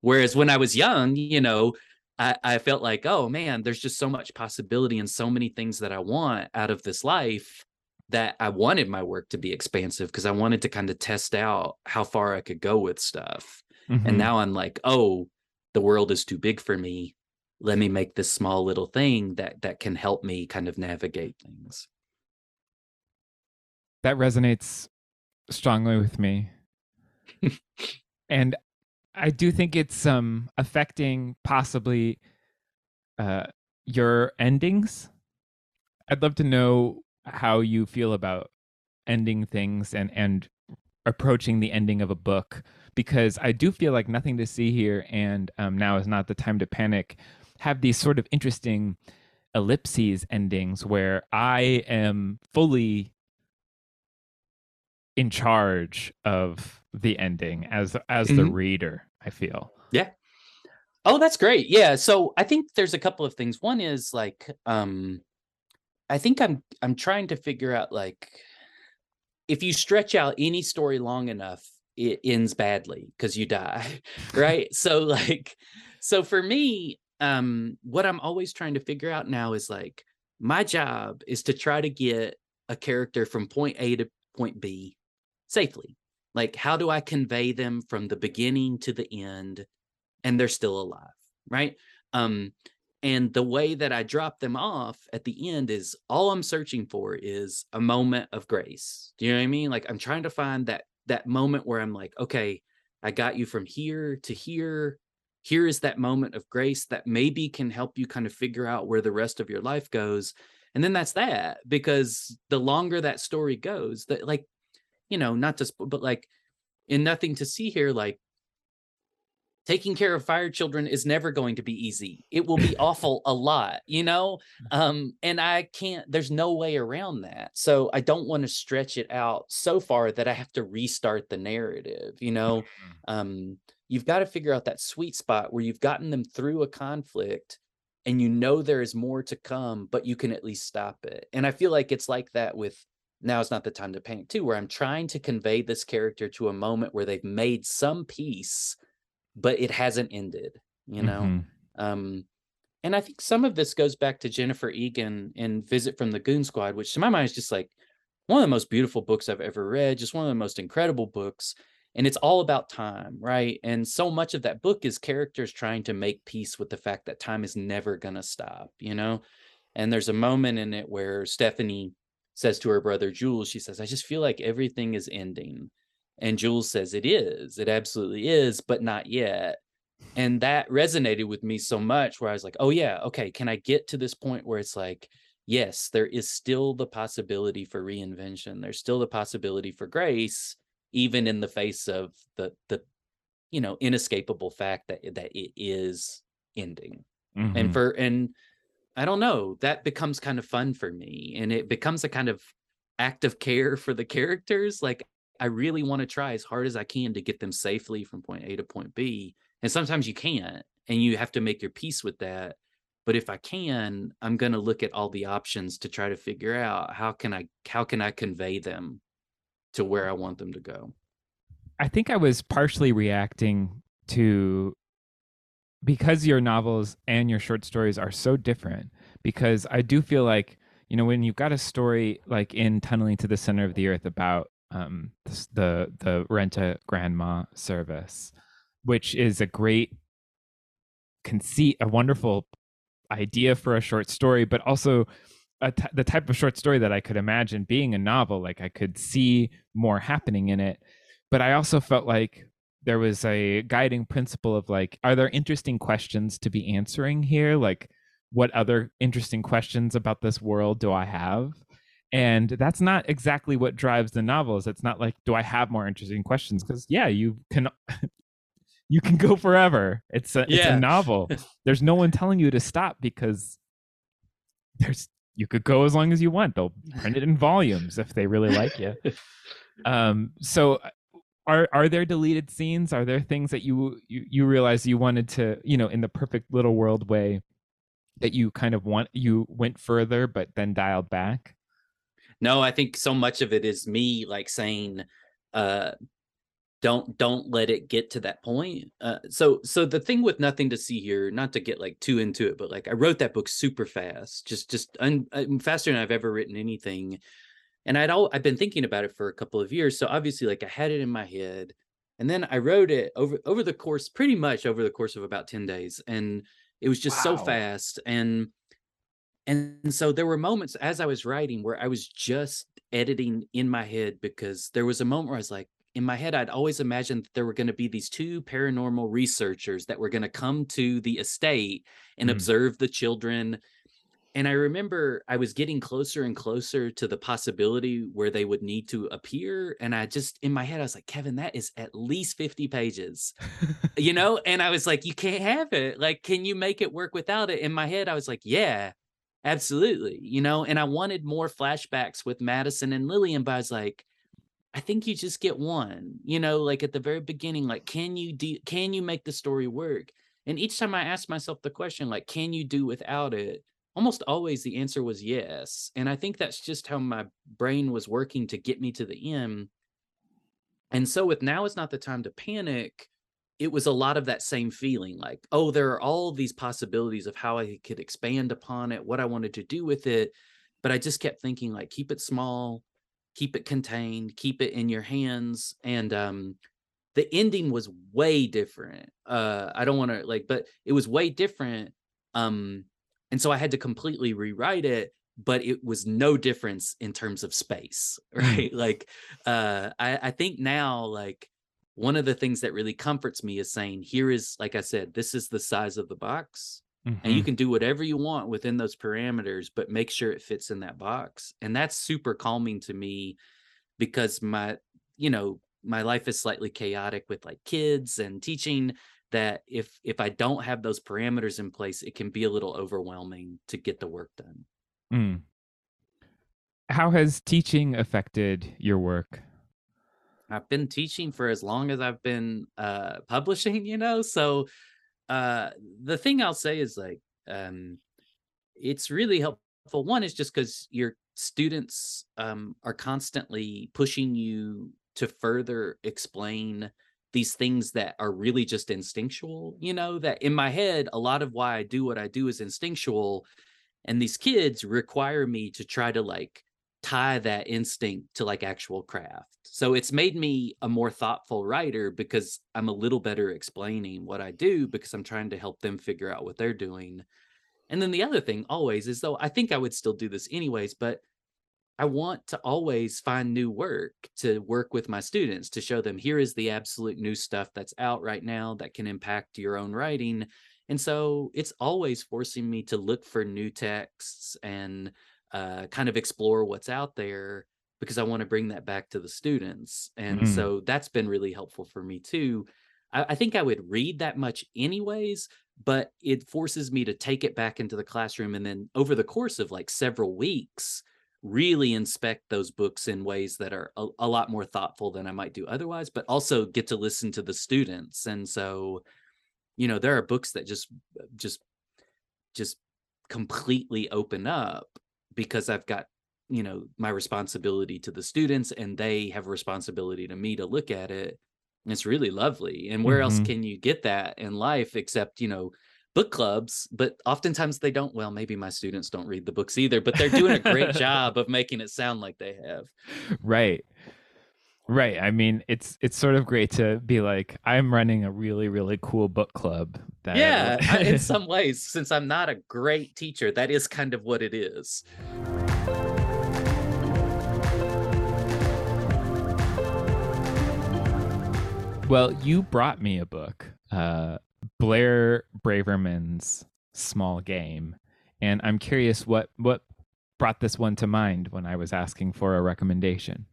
Whereas when I was young, you know, I, I felt like, oh man, there's just so much possibility and so many things that I want out of this life that I wanted my work to be expansive because I wanted to kind of test out how far I could go with stuff. Mhm. And now I'm like, oh, the world is too big for me. Let me make this small little thing that that can help me kind of navigate things. that resonates strongly with me and i do think it's um affecting possibly uh your endings. I'd love to know how you feel about ending things and and approaching the ending of a book because i do feel like nothing to see here and um, now is not the time to panic have these sort of interesting ellipses endings where i am fully in charge of the ending as as the Mhm. reader. I feel. Yeah. Oh, that's great. Yeah. So I think there's a couple of things. One is like, um, I think I'm I'm trying to figure out like if you stretch out any story long enough, it ends badly because you die. Right. so like so for me, um, what I'm always trying to figure out now is like my job is to try to get a character from point A to point B safely. Like, how do I convey them from the beginning to the end and they're still alive? Right. Um, and the way that I drop them off at the end is all I'm searching for is a moment of grace. Do you know what I mean? Like I'm trying to find that that moment where I'm like, okay, I got you from here to here. Here is that moment of grace that maybe can help you kind of figure out where the rest of your life goes. And then that's that because the longer that story goes, that like, you know, not just but like in nothing to see here, like taking care of fire children is never going to be easy. It will be awful a lot, you know? Um, and I can't, there's no way around that. So I don't want to stretch it out so far that I have to restart the narrative, you know? Um, you've got to figure out that sweet spot where you've gotten them through a conflict and you know there is more to come, but you can at least stop it. And I feel like it's like that with now is not the time to panic too, where I'm trying to convey this character to a moment where they've made some peace but it hasn't ended you know? Mhm. um and i think some of this goes back to jennifer egan in visit from the goon squad which to my mind is just like one of the most beautiful books i've ever read just one of the most incredible books and it's all about time right? And so much of that book is characters trying to make peace with the fact that time is never going to stop you know? And there's a moment in it where stephanie says to her brother jules she says i just feel like everything is ending and Jules says it is. It absolutely is, but not yet. And that resonated with me so much where I was like, oh, yeah, okay, can I get to this point where it's like, yes, there is still the possibility for reinvention. There's still the possibility for grace, even in the face of the, the, you know, inescapable fact that, that it is ending. Mhm. And for, and I don't know, that becomes kind of fun for me. And it becomes a kind of act of care for the characters. Like, I really want to try as hard as I can to get them safely from point A to point B. And sometimes you can't, and you have to make your peace with that. But if I can, I'm going to look at all the options to try to figure out how can I how can I convey them to where I want them to go. I think I was partially reacting to because your novels and your short stories are so different. Because I do feel like you know when you've got a story like in Tunneling to the Center of the Earth about um, the the rent a grandma service, which is a great conceit, a wonderful idea for a short story, but also the type of short story that I could imagine being a novel. Like I could see more happening in it, but I also felt like there was a guiding principle of like, are there interesting questions to be answering here? Like, what other interesting questions about this world do I have? And that's not exactly what drives the novels. It's not like, do I have more interesting questions? Because yeah, you can you can go forever. It's a it's a novel. There's no one telling you to stop because there's you could go as long as you want. They'll print it in volumes if they really like you. Um, so uh, are are there deleted scenes? Are there things that you you, you realize you wanted to, you know, in the perfect little world way that you kind of want you went further but then dialed back? No, I think so much of it is me like saying, uh, don't don't let it get to that point. Uh, so so the thing with nothing to see here, not to get like too into it, but like I wrote that book super fast, just just un, faster than I've ever written anything. And I'd all I've been thinking about it for a couple of years. So obviously, like I had it in my head, and then I wrote it over over the course, pretty much over the course of about ten days, and it was just so fast and and so there were moments as I was writing where I was just editing in my head because there was a moment where I was like, in my head, I'd always imagined that there were going to be these two paranormal researchers that were going to come to the estate and Mm. observe the children. And I remember I was getting closer and closer to the possibility where they would need to appear. And I just, in my head, I was like, Kevin, that is at least 50 pages. You know? And i was like you can't have it. Like can you make it work without it? In my head i was like yeah absolutely. You know? And i wanted more flashbacks with madison and lillian but i was like I think you just get one, you know, like at the very beginning, like, can you do, can you make the story work? And each time I ask myself the question, like, can you do without it? Almost always the answer was yes. And I think that's just how my brain was working to get me to the end. And so with now is not the time to panic, it was a lot of that same feeling like, oh, there are all these possibilities of how I could expand upon it, what I wanted to do with it. But I just kept thinking, like, keep it small, keep it contained, keep it in your hands. And um, the ending was way different. Uh, I don't want to like, but it was way different. Um, and so I had to completely rewrite it but it was no difference in terms of space right like uh I, I think now like one of the things that really comforts me is saying here is like i said this is the size of the box mm-hmm. and you mm-hmm. can do whatever you want within those parameters but make sure it fits in that box and that's super calming to me because my you know my life is slightly chaotic with like kids and teaching that if if i don't have those parameters in place it can be a little overwhelming to get the work done Mm. How has teaching affected your work? I've been teaching for as long as I've been uh, publishing, you know. So uh, the thing I'll say is like, um, it's really helpful. One is just because your students um, are constantly pushing you to further explain these things that are really just instinctual. You know, that in my head, a lot of why I do what I do is instinctual and these kids require me to try to like tie that instinct to like actual craft so it's made me a more thoughtful writer because i'm a little better explaining what i do because i'm trying to help them figure out what they're doing and then the other thing always is though i think i would still do this anyways but i want to always find new work to work with my students to show them here is the absolute new stuff that's out right now that can impact your own writing and so it's always forcing me to look for new texts and uh, kind of explore what's out there because I want to bring that back to the students. And mm. so that's been really helpful for me too. I, I think I would read that much anyways, but it forces me to take it back into the classroom and then over the course of like several weeks, really inspect those books in ways that are a, a, lot more thoughtful than I might do otherwise, but also get to listen to the students. And so you know there are books that just just just completely open up because i've got you know my responsibility to the students and they have a responsibility to me to look at it and it's really lovely and where mm-hmm. else can you get that in life except you know book clubs but oftentimes they don't well maybe my students don't read the books either but they're doing a great job of making it sound like they have right Right. I mean, it's it's sort of great to be like, I'm running a really really cool book club. That yeah, in some ways, since I'm not a great teacher, that is kind of what it is. Well, you brought me a book, uh, Blair Braverman's Small Game, and I'm curious what what brought this one to mind when I was asking for a recommendation.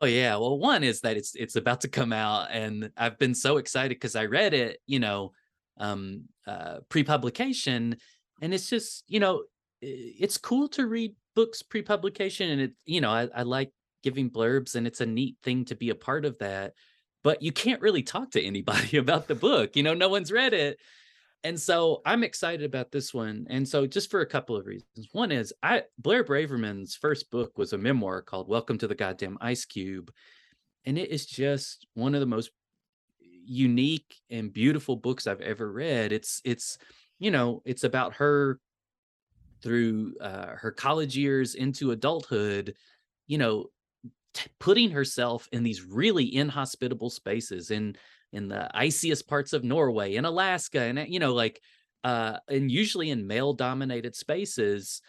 Oh yeah. Well, one is that it's it's about to come out, and I've been so excited because I read it, you know, um, uh, pre-publication, and it's just, you know, it's cool to read books pre-publication, and it, you know, I, I like giving blurbs, and it's a neat thing to be a part of that. But you can't really talk to anybody about the book. You know, no one's read it, and so I'm excited about this one. And so just for a couple of reasons. One is I Blair Braverman's first book was a memoir called Welcome to the Goddamn Ice Cube. And it is just one of the most unique and beautiful books I've ever read. It's it's you know, it's about her through uh, her college years into adulthood, you know, t- putting herself in these really inhospitable spaces and in the iciest parts of Norway and Alaska and you know like uh and usually in male dominated spaces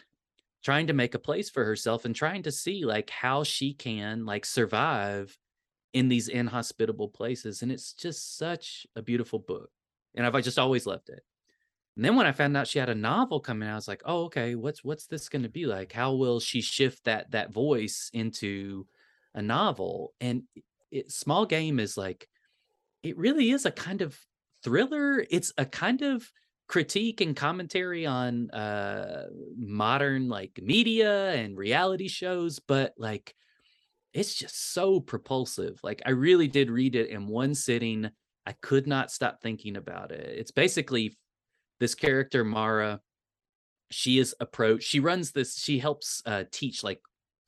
trying to make a place for herself and trying to see like how she can like survive in these inhospitable places and it's just such a beautiful book and I've just always loved it. And then when I found out she had a novel coming out, I was like, "Oh, okay. What's what's this going to be like? How will she shift that that voice into a novel?" And it, Small Game is like it really is a kind of thriller. It's a kind of critique and commentary on uh modern like media and reality shows, but like it's just so propulsive. Like I really did read it in one sitting. I could not stop thinking about it. It's basically this character Mara. She is approached. She runs this. She helps uh, teach like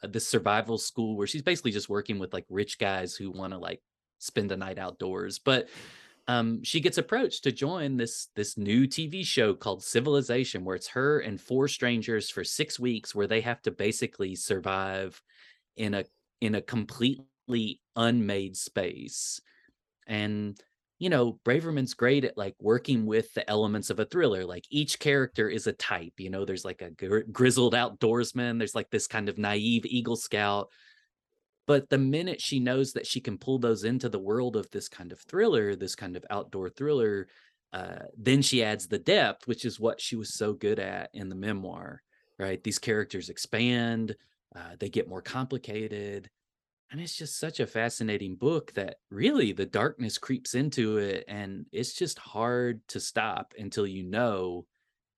this survival school where she's basically just working with like rich guys who want to like spend a night outdoors. But um, she gets approached to join this this new TV show called Civilization, where it's her and four strangers for six weeks, where they have to basically survive in a in a completely unmade space. And you know, Braverman's great at like working with the elements of a thriller. Like each character is a type. You know, there's like a gri- grizzled outdoorsman. There's like this kind of naive Eagle Scout. But the minute she knows that she can pull those into the world of this kind of thriller, this kind of outdoor thriller, uh, then she adds the depth, which is what she was so good at in the memoir. Right? These characters expand. Uh, they get more complicated. And it's just such a fascinating book that really the darkness creeps into it. And it's just hard to stop until you know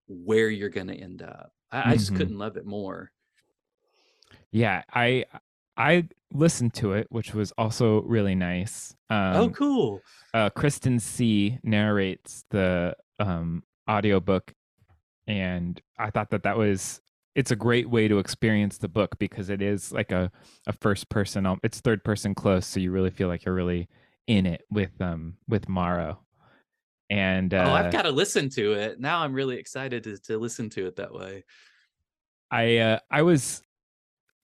where you're going to end up. I, mm-hmm. I just mm-hmm. couldn't love it more. Yeah, I I listened to it, which was also really nice. Oh, um, oh, cool. Uh, Kristen C narrates the um, audiobook, and I thought that that was it's a great way to experience the book because it is like a, a first person it's third person close so you really feel like you're really in it with um with Mara and uh, oh I've got to listen to it. Now I'm really excited to, to listen to it that way. I uh I was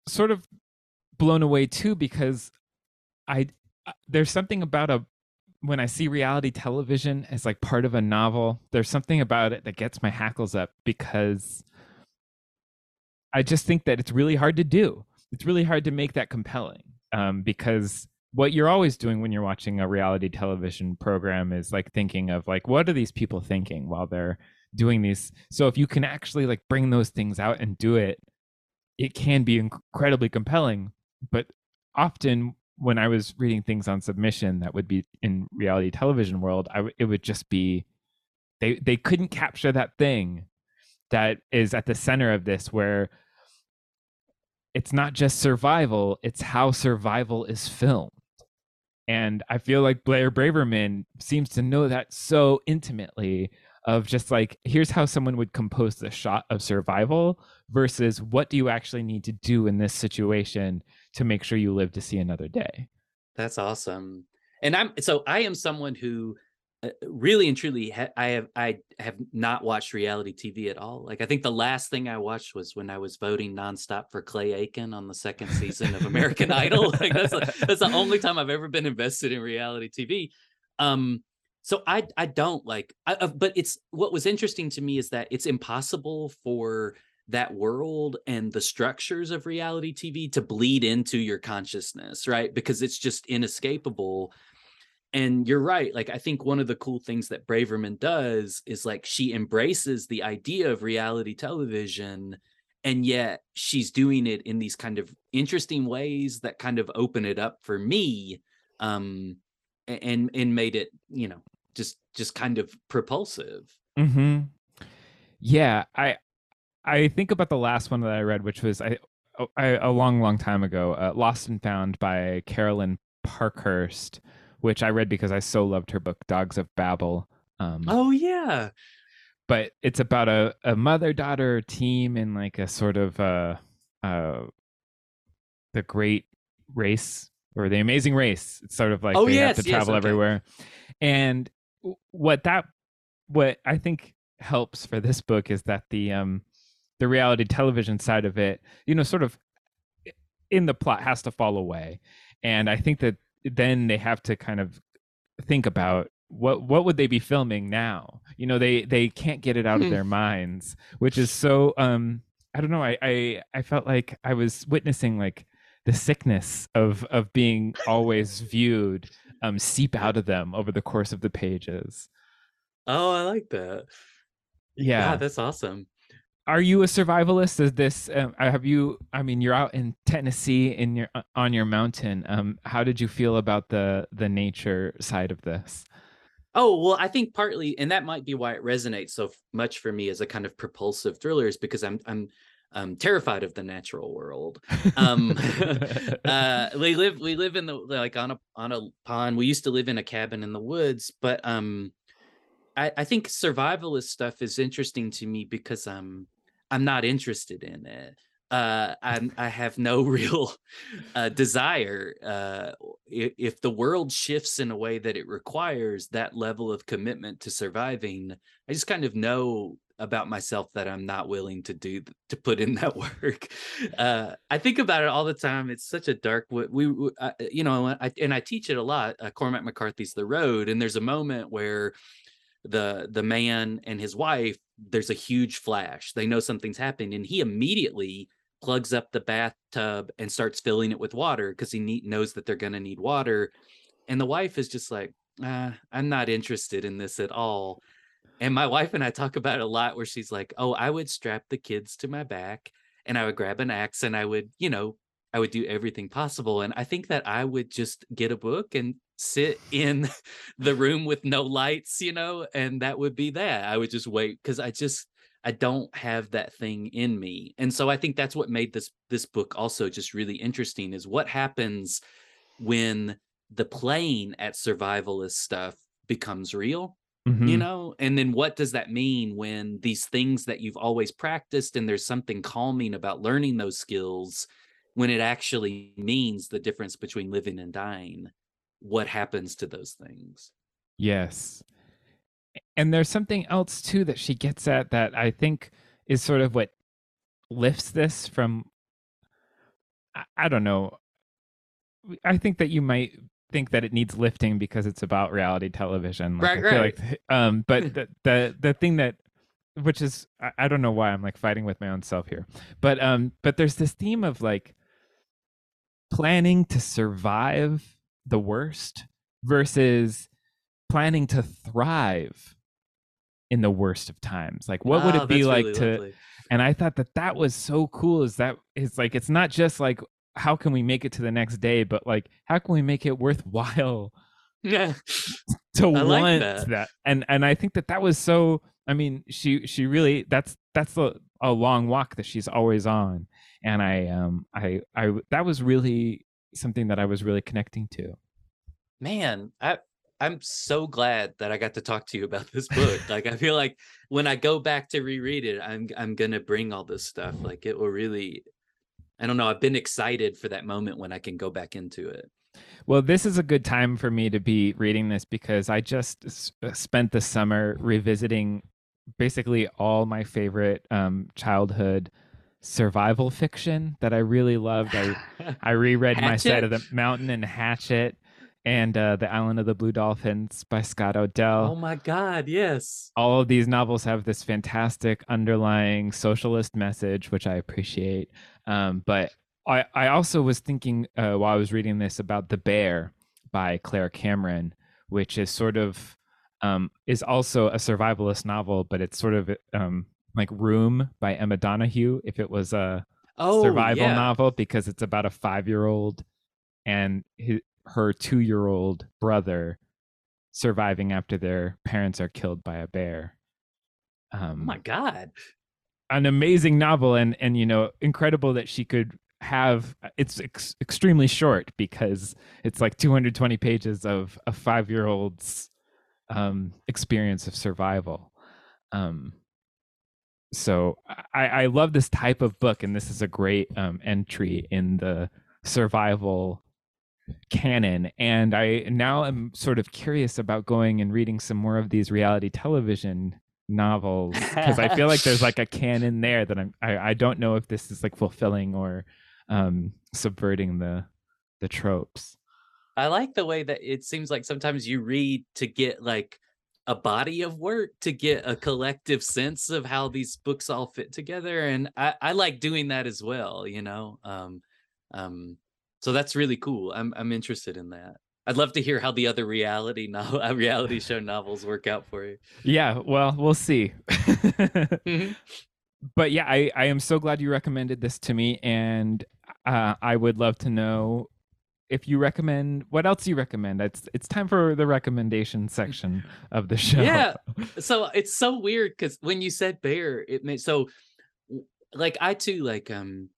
sort of blown away too because I uh, there's something about a when I see reality television as like part of a novel there's something about it that gets my hackles up because I just think that it's really hard to do. It's really hard to make that compelling um, because what you're always doing when you're watching a reality television program is like thinking of like what are these people thinking while they're doing these so if you can actually like bring those things out and do it it can be incredibly compelling but often when i was reading things on submission that would be in reality television world I, it would just be they they couldn't capture that thing that is at the center of this where it's not just survival it's how survival is filmed. And i feel like blair braverman seems to know that so intimately of just like here's how someone would compose the shot of survival versus what do you actually need to do in this situation to make sure you live to see another day? That's awesome. And i'm so i am someone who really and truly i have i have not watched reality tv at all. Like i think the last thing i watched was when i was voting nonstop for clay aiken on the second season of american idol. Like that's, that's the only time i've ever been invested in reality tv um so i i don't like I, uh, but it's what was interesting to me is that it's impossible for that world and the structures of reality tv to bleed into your consciousness right? Because it's just inescapable and you're right like i think one of the cool things that braverman does is like she embraces the idea of reality television and yet she's doing it in these kind of interesting ways that kind of open it up for me um and and made it you know just just kind of propulsive. Hmm yeah i i think about the last one that i read which was i, oh, I a long long time ago uh, lost and found by carolyn parkhurst which I read because I so loved her book Dogs of Babel. Um, oh yeah, but it's about a, a mother daughter team in like a sort of uh, uh, the Great Race or the Amazing Race. It's sort of like oh, they yes, have to travel yes, okay. everywhere, and what that what I think helps for this book is that the um the reality television side of it, you know, sort of in the plot has to fall away. And I think that then they have to kind of think about what what would they be filming now? You know they they can't get it out of hmm. their minds which is so um i don't know I, I i felt like i was witnessing like the sickness of of being always viewed um seep out of them over the course of the pages. Oh i like that. Yeah, yeah. that's awesome are you a survivalist is this um, have you i mean you're out in tennessee in your uh, on your mountain um how did you feel about the the nature side of this oh well i think partly and that might be why it resonates so much for me as a kind of propulsive thriller is because i'm i'm um, terrified of the natural world. Um, uh, we live we live in the like on a on a pond. We used to live in a cabin in the woods, but um, I, I think survivalist stuff is interesting to me because um I'm not interested in it. Uh, I'm, I have no real uh, desire. Uh, if, if the world shifts in a way that it requires that level of commitment to surviving, I just kind of know about myself that I'm not willing to do to put in that work. Uh, I think about it all the time. It's such a dark. We, we uh, you know, I, and I teach it a lot. Uh, Cormac McCarthy's The Road, and there's a moment where the the man and his wife there's a huge flash. They know something's happening and he immediately plugs up the bathtub and starts filling it with water because he need, knows that they're going to need water. And the wife is just like ah, i'm not interested in this at all. And my wife and i talk about it a lot where she's like oh i would strap the kids to my back and i would grab an axe and i would you know i would do everything possible. And i think that i would just get a book and sit in the room with no lights you know and that would be that i would just wait because i just I don't have that thing in me. And so I think that's what made this this book also just really interesting is what happens when the playing at survivalist stuff becomes real. Mm-hmm. You know, and then what does that mean when these things that you've always practiced and there's something calming about learning those skills when it actually means the difference between living and dying? What happens to those things? Yes and there's something else too that she gets at that I think is sort of what lifts this from I, don't know. I think that you might think that it needs lifting because it's about reality television. Like, right, right. Like, um, but the, the the thing that which is I, I don't know why I'm like fighting with my own self here. But um but there's this theme of like planning to survive the worst versus planning to thrive in the worst of times like what oh, would it be like really to lovely. and i thought that that was so cool is that it's like it's not just like how can we make it to the next day but like how can we make it worthwhile yeah to I want like that. that. and and i think that that was so i mean she she really that's that's a, a long walk that she's always on and i um i i that was really something that i was really connecting to man i I'm so glad that I got to talk to you about this book. like I feel like when I go back to reread it, I'm I'm gonna bring all this stuff. Like it will really I don't know, I've been excited for that moment when I can go back into it. Well, this is a good time for me to be reading this because I just s- uh, spent the summer revisiting basically all my favorite um, childhood survival fiction that I really loved. I I reread My Side of the Mountain and Hatchet and uh, The Island of the Blue Dolphins by Scott O'Dell. Oh my God, yes. All of these novels have this fantastic underlying socialist message, which I appreciate. Um, but I, I also was thinking uh, while I was reading this about The Bear by Claire Cameron, which is sort of um, is also a survivalist novel, but it's sort of um, like Room by Emma Donoghue, if it was a oh, survival yeah. novel, because it's about a five year old and his, her two year old brother surviving after their parents are killed by a bear. Um, oh my god! An amazing novel, and and you know, incredible that she could have. It's ex- extremely short because it's like 220 pages of a five year old's um, experience of survival. Um, so I, I love this type of book, and this is a great um, entry in the survival canon. And i now am sort of curious about going and reading some more of these reality television novels because i feel like there's like a canon there that i'm I, I don't know if this is like fulfilling or um subverting the the tropes. I like the way that it seems like sometimes you read to get like a body of work to get a collective sense of how these books all fit together and i i like doing that as well you know um um so that's really cool. I'm I'm interested in that. I'd love to hear how the other reality no- uh, reality show novels work out for you. Yeah, well, we'll see. mm-hmm. But yeah, I I am so glad you recommended this to me, and uh, I would love to know if you recommend what else do you recommend. It's it's time for the recommendation section of the show. Yeah. So it's so weird because when you said bear, it made so like I too like um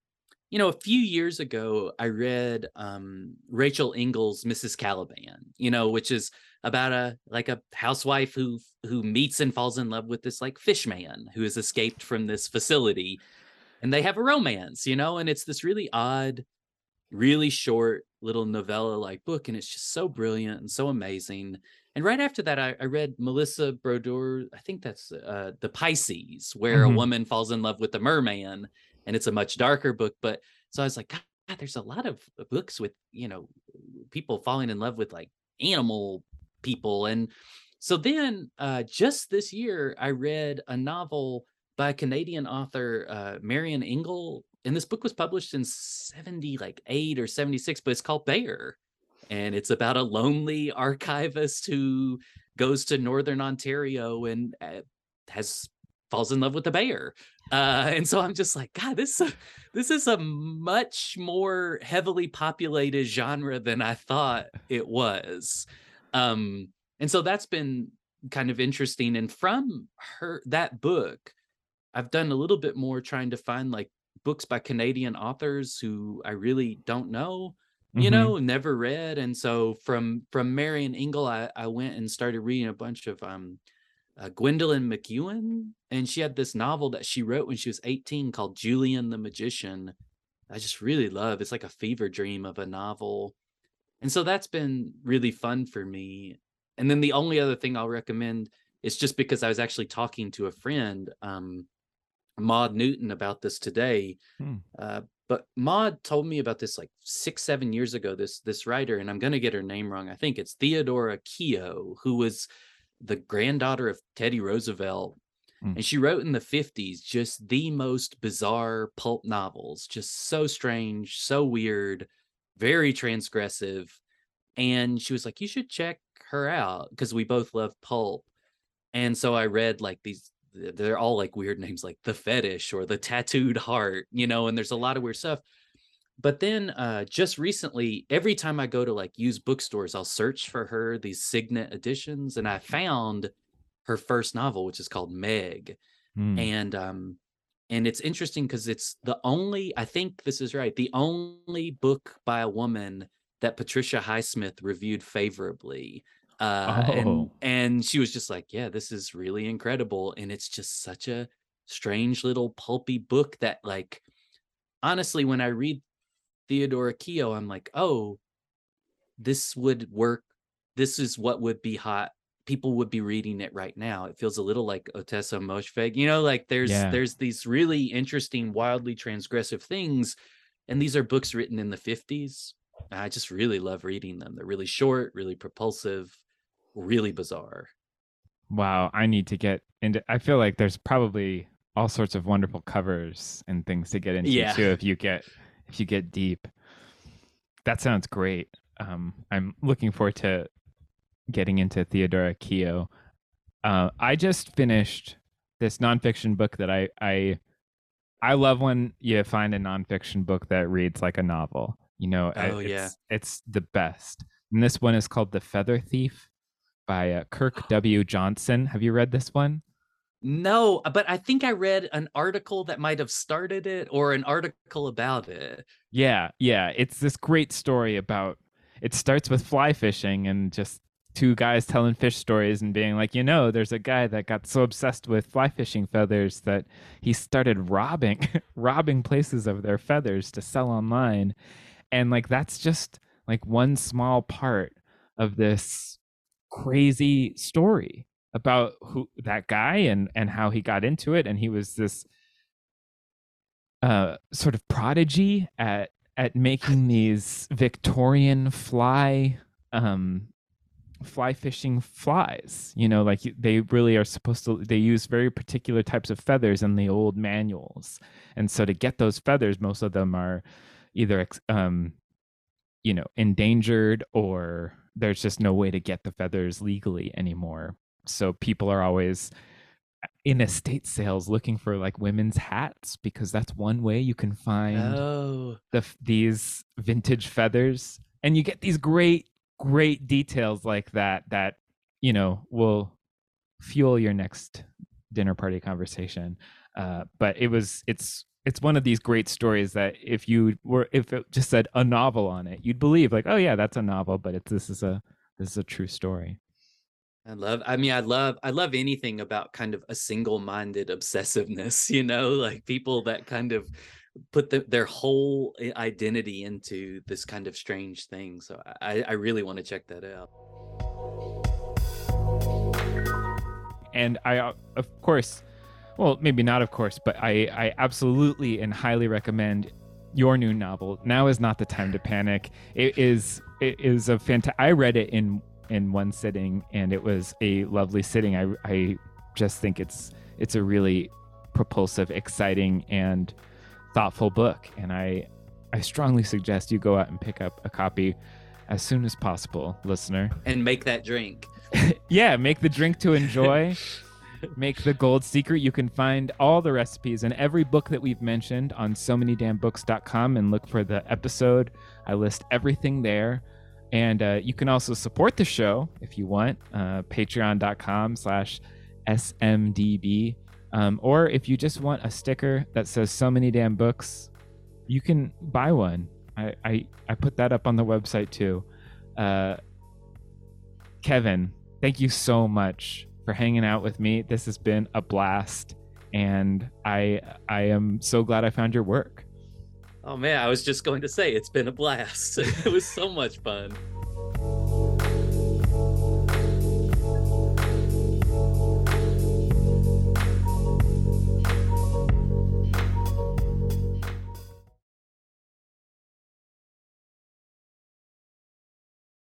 you know a few years ago I read um Rachel Ingalls Mrs. Caliban, you know, which is about a like a housewife who who meets and falls in love with this like fish man who has escaped from this facility and they have a romance, you know, and it's this really odd really short little novella like book and it's just so brilliant and so amazing and right after that i, I read melissa broder i think that's uh, the pisces where Mhm. a woman falls in love with a merman and it's a much darker book but so i was like god there's a lot of books with you know people falling in love with like animal people and so then uh just this year i read a novel by a canadian author uh marion engel and this book was published in 70 like 8 or 76 but it's called bear and it's about a lonely archivist who goes to northern ontario and uh, has falls in love with the bear uh, and so i'm just like god this this is a much more heavily populated genre than i thought it was. Um and so that's been kind of interesting and from her that book i've done a little bit more trying to find like books by canadian authors who i really don't know you Mhm. know never read and so from from marion engel i, I went and started reading a bunch of um uh, gwendolyn macewen and she had this novel that she wrote when she was 18 called julian the magician i just really love it's like a fever dream of a novel and so that's been really fun for me and then the only other thing i'll recommend is just because i was actually talking to a friend um maud newton about this today Hmm. uh, but Maud told me about this like six, seven years ago. This this writer, and I'm gonna get her name wrong. I think it's Theodora Keogh, who was the granddaughter of Teddy Roosevelt, Mm. and she wrote in the 50s just the most bizarre pulp novels, just so strange, so weird, very transgressive. And she was like, "You should check her out," because we both love pulp. And so I read like these th- they're all like weird names like the fetish or the tattooed heart, you know, and there's a lot of weird stuff. But then uh just recently, every time I go to like used bookstores, I'll search for her these signet editions and I found her first novel which is called Meg Mm. and um and it's interesting because it's the only I think this is right, the only book by a woman that Patricia Highsmith reviewed favorably. Uh and Oh. and she was just like, Yeah, this is really incredible. And it's just such a strange little pulpy book that like honestly, when I read Theodora Keogh, I'm like, oh, this would work. This is what would be hot. People would be reading it right now. It feels a little like Ottessa Moshfegh. You know, like there's Yeah. there's these really interesting, wildly transgressive things. And these are books written in the 50s. I just really love reading them. They're really short, really propulsive, really bizarre. Wow, I need to get into. I feel like there's probably all sorts of wonderful covers and things to get into Yeah. too if you get if you get deep. That sounds great. Um, I'm looking forward to getting into Theodora Keogh. Uh, I just finished this nonfiction book that I I I love when you find a nonfiction book that reads like a novel. You know, Oh, yeah. it's, it's the best. And this one is called The Feather Thief by uh, Kirk W. Johnson. Have you read this one? No, uh, but I think I read an article that might have started it or an article about it. Yeah, yeah. It's this great story about it starts with fly fishing and just two guys telling fish stories and being like, you know, there's a guy that got so obsessed with fly fishing feathers that he started robbing robbing places of their feathers to sell online. And like that's just like one small part of this crazy story about who that guy and and how he got into it and he was this uh sort of prodigy at at making these Victorian fly um fly fishing flies you know like they really are supposed to they use very particular types of feathers in the old manuals and so to get those feathers most of them are either um you know endangered or there's just no way to get the feathers legally anymore. So people are always in estate sales looking for like women's hats because that's one way you can find Oh, the these vintage feathers. And you get these great great details like that that you know will fuel your next dinner party conversation. Uh, but it was it's it's one of these great stories that if you were if it just said a novel on it, you'd believe like, oh yeah, that's a novel, but it's this is a this is a true story. I love I mean I love I love anything about kind of a single-minded obsessiveness, you know, like people that kind of put the, their whole identity into this kind of strange thing. So I, I really want to check that out. And I, of course, well, maybe not, of course, but I, I absolutely and highly recommend your new novel. Now is not the time to panic. It is, it is a fantastic. I read it in in one sitting, and it was a lovely sitting. I, I just think it's it's a really propulsive, exciting, and thoughtful book. And I, I strongly suggest you go out and pick up a copy as soon as possible, listener. And make that drink. yeah, make the drink to enjoy. make the gold secret. You can find all the recipes and every book that we've mentioned on so many damn books.com and look for the episode. I list everything there. And uh, you can also support the show if you want, uh, patreon.com slash smdb. Um, or if you just want a sticker that says so many damn books, you can buy one. I, I, I put that up on the website too. Uh, Kevin, thank you so much for hanging out with me. This has been a blast, and I I am so glad I found your work. Oh man, I was just going to say it's been a blast. it was so much fun.